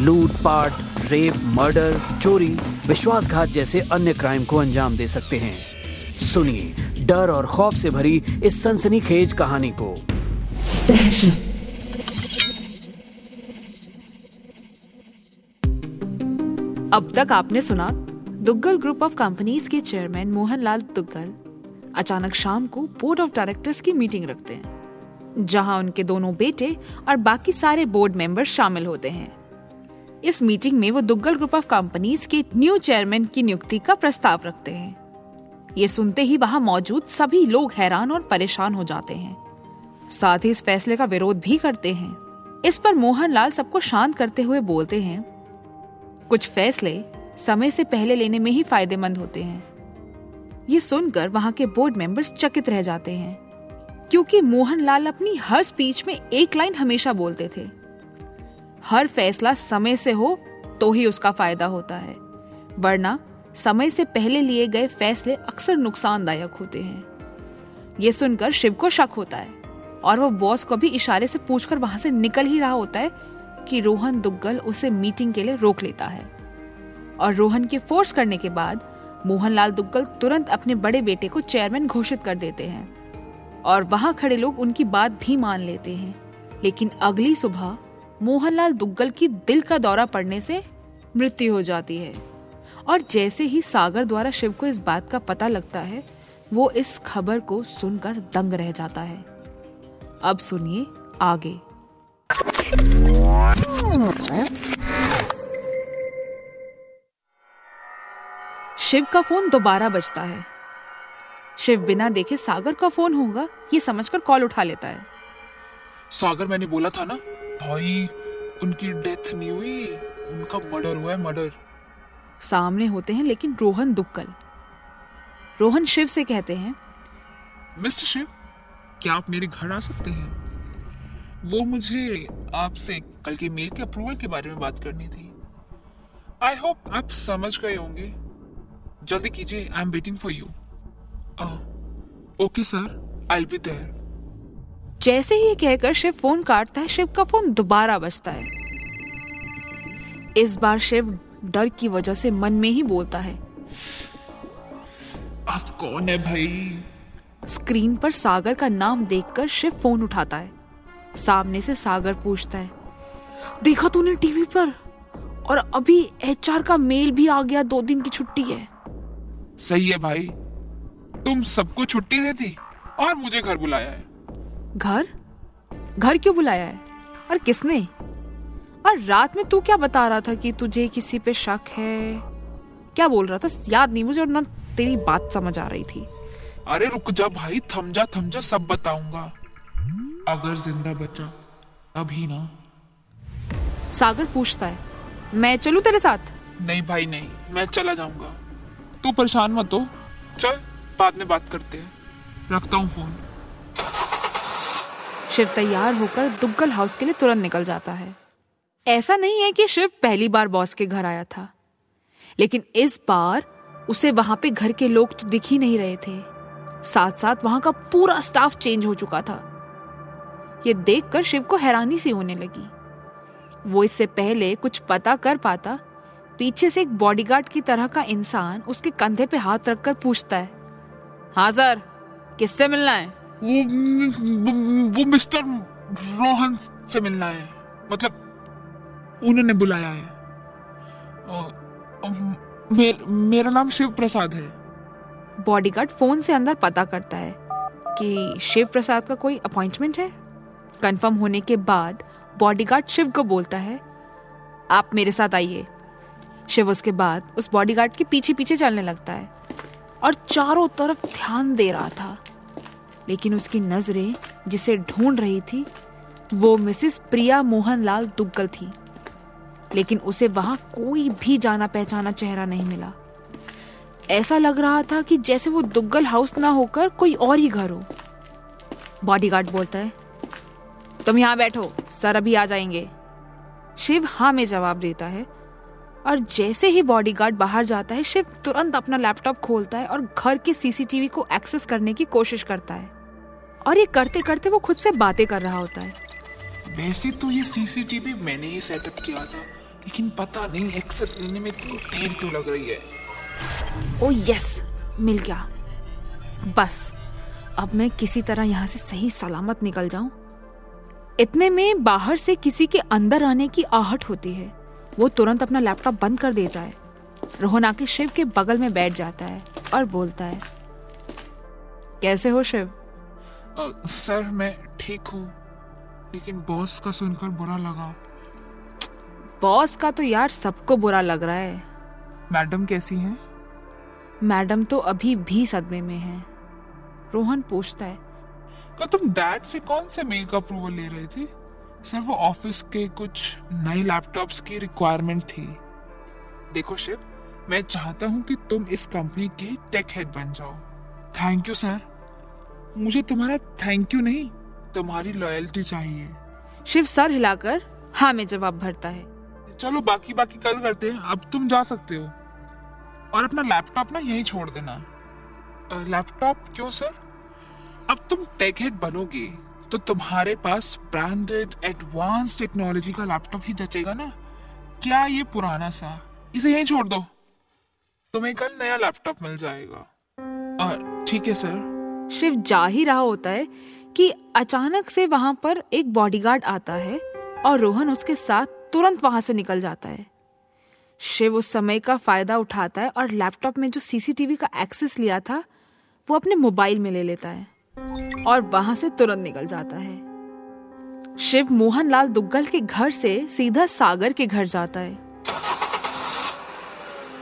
लूट, पाट, rape, murder, चोरी, विश्वासघात जैसे अन्य क्राइम को अंजाम दे सकते हैं। सुनिए, डर और खौफ से भरी इस सनसनीखेज कहानी को। अब तक आपने सुना दुग्गल ग्रुप ऑफ़ कंपनीज़ के चेयरमैन मोहनलाल दुग्गल। अचानक शाम को बोर्ड ऑफ़ डायरेक्टर्स की मीटिंग रखते हैं, जहाँ उनके दोनों बेटे और बाकी सारे बोर्ड मेंबर शामिल होते हैं। इस मीटिंग में वो दुग्गल ग्रुप ऑफ़ कंपनीज़ के न्यू चेयरमैन की नियुक्ति का प्रस्ताव रखते हैं। ये सुनते ही वहाँ मौजूद सभी लोग हैरान और परेशान हो जाते हैं। साथ ही इस फैसले का विरोध भी करते हैं। इस पर मोहनलाल सबको शांत करते हुए बोलते हैं, कुछ फैसले समय से पहले लेने में ही फ़ायदेमंद होते हैं। ये सुनकर वहाँ के बोर्ड मेंबर्स चकित रह जाते हैं, क्योंकि मोहनलाल अपनी हर स्पीच में एक लाइन हमेशा बोलते थे। हर फैसला समय से हो तो ही उसका फ़ायदा होता है। वरना, समय से पहले लिए गए फैसले अक्सर नुकसानदायक होते हैं। ये सुनकर शिव को शक होता है, और वो बॉस को भी इशारे से पूछकर वहाँ से निकल ही रहा होता है कि रोहन दुग्गल उसे मीटिंग के लिए रोक लेता है। और रोहन के फोर्स करने के बाद, मोहनलाल दुग्गल तुरंत अपने बड़े बेटे को चेयरमैन घोषित कर देते हैं। और वहाँ खड़े लोग उनकी बात भी मान लेते हैं। लेकिन अगली सुबह मोहनलाल दुग्गल की दिल का दौरा पड़ने से मृत्यु हो जाती है। और जैसे ही सागर द्वारा शिव को इस बात का पता लगता है, वो इस खबर को सुनकर दंग रह जाता है। अब सुनिए आगे। शिव का फ़ोन दोबारा बजता है। शिव बिना देखे सागर का फ़ोन होगा, ये समझकर कॉल उठा लेता है। सागर, मैंने बोला था ना भाई उनकी डेथ नहीं हुई। उनका मर्डर हुआ है मर्डर सामने होते हैं लेकिन रोहन दुक्कल। रोहन शिव से कहते हैं। मिस्टर शिव क्या आप मेरे घर आ सकते हैं? वो मुझे आपसे कल के मेल के अप्रूवल के बारे में बात करनी थी। आई होप आप समझ गए होंगे। जल्दी कीजिए I am waiting for you okay sir I be there जैसे ही ये कहकर शिव फ़ोन काटता है शिव का फ़ोन दोबारा बजता है। इस बार शिव डर की वजह से मन में ही बोलता है। आप कौन है भाई? स्क्रीन पर सागर का नाम देखकर शिव फ़ोन उठाता है। सामने से सागर पूछता है देखा तूने टीवी पर? और अभी एचआर का मेल भी आ गया दो दिन की छुट्टी है। सही है भाई तुम सबको छुट्टी दे दी और मुझे घर बुलाया है। घर? घर क्यों बुलाया है? और किसने? और रात में तू क्या बता रहा था कि तुझे किसी पे शक है? क्या बोल रहा था? याद नहीं मुझे और ना तेरी बात समझ आ रही थी। अरे रुक जा भाई थम जा थम जा सब बताऊँगा। अगर ज़िंदा बचा तभी ना। सागर पूछता है मैं चलूँ तेरे साथ? नहीं भाई नहीं मैं चला जाऊँगा। तू परेशान मत हो। चल बाद में बात करते हैं। रखता हूँ फ़ोन। शिव तैयार होकर दुग्गल हाउस के लिए तुरंत निकल जाता है। ऐसा नहीं है कि शिव पहली बार बॉस के घर आया था, लेकिन इस बार उसे वहाँ पे घर के लोग तो दिख ही नहीं रहे थे। साथ साथ वहाँ का पूरा स्टाफ चेंज हो चुका था। ये देखकर शिव को हैरानी सी होने लगी। वो इससे पहले कुछ पता कर पाता, पीछे से एक बॉडीगार्ड की तरह का इंसान उसके कंधे पे हाथ रखकर पूछता है हाँ सर, किससे मिलना है? वो वो मिस्टर रोहन से मिलना है। मतलब उन्होंने बुलाया है। मेर, मेरा नाम शिव प्रसाद है। बॉडीगार्ड फ़ोन से अंदर पता करता है कि शिव प्रसाद का कोई अपॉइंटमेंट है। कंफर्म होने के बाद बॉडीगार्ड शिव को बोलता है आप मेरे साथ आइए। शिव उसके बाद उस बॉडीगार्ड के पीछे पीछे चलने लगता है और चारों तरफ़ ध्यान दे रहा था। लेकिन उसकी नज़रें जिसे ढूंढ रही थी, वो मिसेस प्रिया मोहनलाल दुग्गल थी। लेकिन उसे वहाँ कोई भी जाना पहचाना चेहरा नहीं मिला। ऐसा लग रहा था कि जैसे वो दुग्गल हाउस ना होकर कोई और ही घर हो। बॉडीगार्ड बोलता है, तुम यहाँ बैठो, सर अभी आ जाएँगे। शिव हाँ में जवाब देता है, और जैसे ही बॉडीगार्ड बाहर जाता है, शिव तुरंत अपना लैपटॉप खोलता है और घर के सीसीटीवी को एक्सेस करने की कोशिश करता है। और ये करते करते वो खुद से बातें कर रहा होता है। वैसे तो ये सीसीटीवी मैंने ही सेटअप किया था लेकिन पता नहीं एक्सेस लेने में इतनी देर क्यों लग रही है। ओ यस मिल गया। बस अब मैं किसी तरह यहाँ से सही सलामत निकल जाऊँ। इतने में बाहर से किसी के अंदर आने की आहट होती है। वो तुरंत अपना लैपटॉप बंद कर देता है। रोहन आके शिव के बगल में बैठ जाता है और बोलता है कैसे हो शिव? सर मैं ठीक हूँ लेकिन बॉस का सुनकर बुरा लगा। बॉस का तो यार सबको बुरा लग रहा है। मैडम कैसी हैं? मैडम तो अभी भी सदमे में है। रोहन पूछता है। क्या तुम डैड से कौन से मेल का अप्रूवल ले रहे थे? सर वो ऑफ़िस के कुछ नए लैपटॉप्स की रिक्वायरमेंट थी। देखो शिव मैं चाहता हूँ कि तुम इस कंपनी के टेक हेड बन जाओ। थैंक यू सर मुझे तुम्हारा थैंक यू नहीं तुम्हारी लॉयल्टी चाहिए। शिव सर हिलाकर हाँ में जवाब भरता है। चलो बाकी बाकी कल करते हैं अब तुम जा सकते हो। और अपना लैपटॉप ना यहीं छोड़ देना। लैपटॉप क्यों सर? अब तुम टेक हेड बनोगे तो तुम्हारे पास ब्रांडेड एडवांस टेक्नोलॉजी का लैपटॉप ही जचेगा ना। क्या ये पुराना सा? इसे यहीं छोड़ दो। तुम्हें कल नया लैपटॉप मिल जाएगा। अ, ठीक है सर। शिव जा ही रहा होता है कि अचानक से वहाँ पर एक बॉडीगार्ड आता है और रोहन उसके साथ तुरंत वहाँ से निकल जाता है। शिव उस समय का फ़ायदा उठाता है और लैपटॉप में जो सीसीटीवी का एक्सेस लिया था, वो अपने मोबाइल में ले लेता है और वहाँ से तुरंत निकल जाता है। शिव मोहनलाल दुग्गल के घर से सीधा सागर के घर जाता है।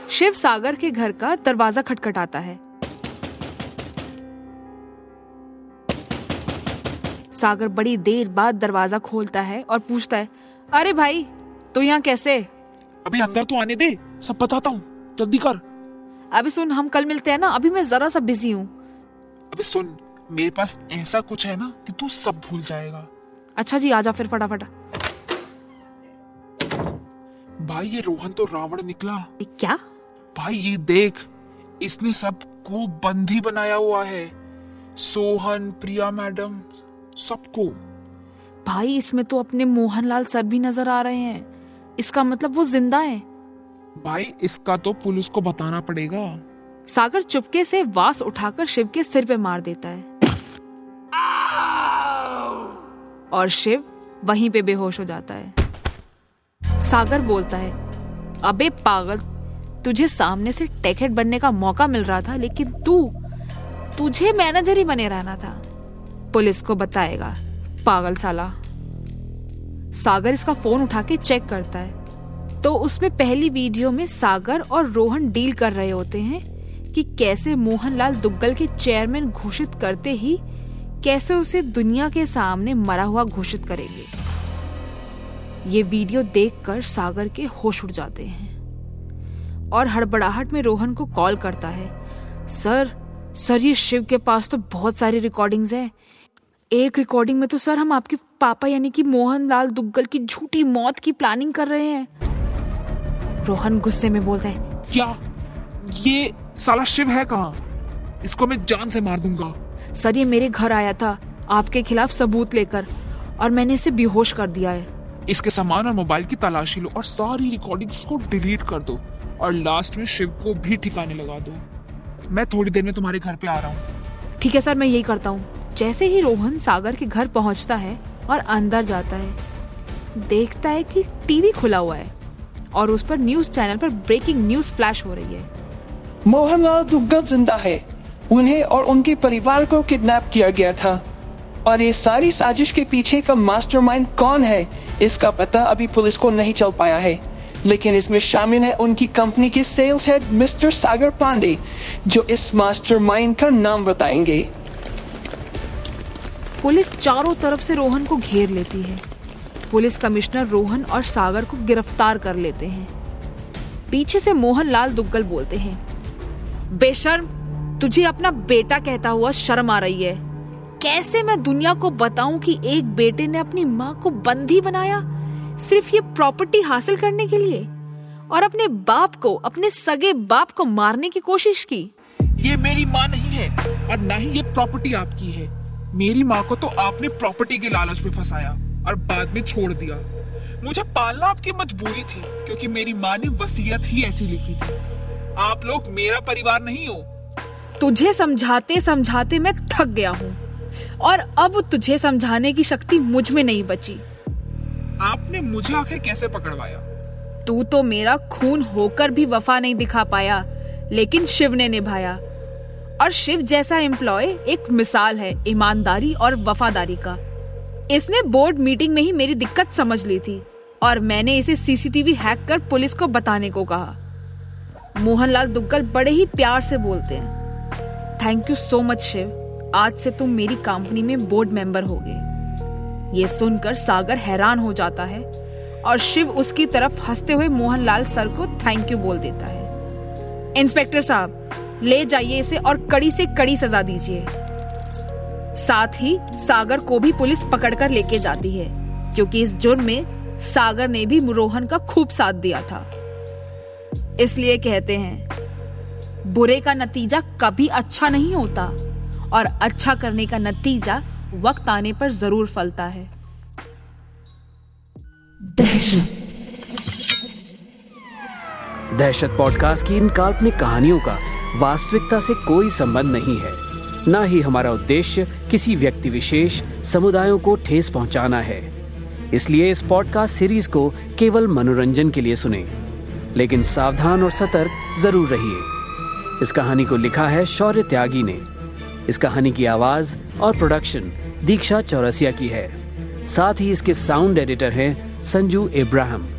शिव सागर के घर का दरवाज़ा खटखटाता है। सागर बड़ी देर बाद दरवाज़ा खोलता है और पूछता है अरे भाई तू यहाँ कैसे? अभी अंदर तो आने दे सब बताता हूँ। जल्दी कर। अभी सुन हम कल मिलते हैं ना अभी मैं जरा सा बिज़ी हूँ। अबे सुन मेरे पास ऐसा कुछ है ना कि तू सब भूल जाएगा। अच्छा जी आजा फिर फटाफट। भाई ये रोहन तो रावण निकला। क्या? भाई ये देख इसने सबको बंदी बनाया हुआ है। सोहन प्रिया मैडम सबको। भाई इसमें तो अपने मोहनलाल सर भी नज़र आ रहे हैं। इसका मतलब वो ज़िंदा है। भाई इसका तो पुलिस को बताना पड़ेगा। सागर चुपके से वास उठाकर शिव के सिर पे मार देता है। और शिव वहीं पे बेहोश हो जाता है। सागर बोलता है अबे पागल तुझे सामने से टैकेट बनने का मौका मिल रहा था लेकिन तू तुझे मैनेजर ही बने रहना था। पुलिस को बताएगा। पागल साला। सागर इसका फ़ोन उठा के चेक करता है। तो उसमें पहली वीडियो में सागर और रोहन डील कर रहे होते हैं कि कैसे मोहनलाल दुग्गल के चेयरमैन घोषित करते ही कैसे उसे दुनिया के सामने मरा हुआ घोषित करेंगे। ये वीडियो देखकर सागर के होश उड़ जाते हैं और हड़बड़ाहट में रोहन को कॉल करता है। सर सर, ये शिव के पास तो बहुत सारी रिकॉर्डिंग्स हैं। एक रिकॉर्डिंग में तो सर हम आपके पापा यानी कि मोहनलाल दुग्गल की झूठी मौत की प्लानिंग कर रहे हैं। रोहन गुस्से में बोलता है क्या? ये साला शिव है कहाँ? इसको मैं जान से मार दूँगा। सर ये मेरे घर आया था आपके खिलाफ सबूत लेकर और मैंने इसे बेहोश कर दिया है। इसके सामान और मोबाइल की तलाशी लो और सारी रिकॉर्डिंग्स को डिलीट कर दो और लास्ट में शिव को भी ठिकाने लगा दो। मैं थोड़ी देर में तुम्हारे घर पे आ रहा हूँ। ठीक है सर मैं यही करता हूँ। जैसे ही रोहन सागर के घर पहुँचता है और अंदर जाता है, देखता है कि टीवी खुला हुआ है और उस पर न्यूज़ चैनल पर ब्रेकिंग न्यूज़ फ्लैश हो रही है। मोहनलाल दुग्गल ज़िंदा है। उन्हें और उनके परिवार को किडनैप किया गया था। और ये सारी साजिश के पीछे का मास्टरमाइंड कौन है, इसका पता अभी पुलिस को नहीं चल पाया है। लेकिन इसमें शामिल है उनकी कंपनी के sales head mister Sagar Pandey, जो इस मास्टरमाइंड का नाम बताएँगे। पुलिस चारों तरफ़ से रोहन को घेर लेती है। पुलिस कमिश्नर रोहन और सागर को गिरफ़्तार कर लेते हैं। पीछे से मोहन लाल दुग्गल बोलते हैं, बेशर्म, तुझे अपना बेटा कहता हुआ शर्म आ रही है। कैसे मैं दुनिया को बताऊँ कि एक बेटे ने अपनी माँ को बंदी बनाया? सिर्फ़ ये प्रॉपर्टी हासिल करने के लिए? और अपने बाप को, अपने सगे बाप को मारने की कोशिश की? ये मेरी माँ नहीं है और ना ही ये प्रॉपर्टी आपकी है। मेरी माँ को तो आपने प्रॉपर्टी के लालच में फंसाया और बाद में छोड़ दिया। मुझे पालना आपकी मजबूरी थी क्योंकि मेरी माँ ने वसीयत ही ऐसी लिखी थी। आप लोग मेरा परिवार नहीं हो। तुझे समझाते समझाते मैं थक गया हूँ और अब तुझे समझाने की शक्ति मुझमें नहीं बची। आपने मुझे आखिर कैसे पकड़वाया? तू तो मेरा खून होकर भी वफा नहीं दिखा पाया लेकिन शिव ने निभाया। और शिव जैसा एम्प्लॉय एक मिसाल है, ईमानदारी और वफादारी का। इसने बोर्ड मीटिंग में ही मेरी दिक्कत समझ ली थी और मैंने इसे सीसीटीवी हैक कर पुलिस को बताने को कहा। मोहनलाल दुग्गल बड़े ही प्यार से बोलते हैं। Thank you so much Shiv. आज से तुम मेरी कंपनी में बोर्ड मेंबर हो गए ये सुनकर सागर हैरान हो जाता है और शिव उसकी तरफ़ हँसते हुए मोहनलाल सर को थैंक यू बोल देता है। इंस्पेक्टर साहब ले जाइए इसे और कड़ी से कड़ी सजा दीजिए। साथ ही सागर को भी पुलिस पकड़कर लेके जाती है क्योंकि इस जुर्म में सागर ने भी रोहन का खूब साथ दिया था। इसलिए कहते हैं बुरे का नतीजा कभी अच्छा नहीं होता और अच्छा करने का नतीजा वक्त आने पर ज़रूर फलता है। दहशत। दहशत पॉडकास्ट की इन काल्पनिक कहानियों का वास्तविकता से कोई संबंध नहीं है। न ही हमारा उद्देश्य किसी व्यक्ति विशेष समुदायों को ठेस पहुंचाना है। इसलिए इस पॉडकास्ट सीरीज़ को केवल मनोरंजन के लिए सुने। लेकिन सावधान और सतर्क ज़रूर रहिए। इस कहानी को लिखा है शौर्य त्यागी ने। इस कहानी की आवाज़ और प्रोडक्शन दीक्षा चौरसिया की है। साथ ही इसके साउंड एडिटर हैं संजू इब्राहिम।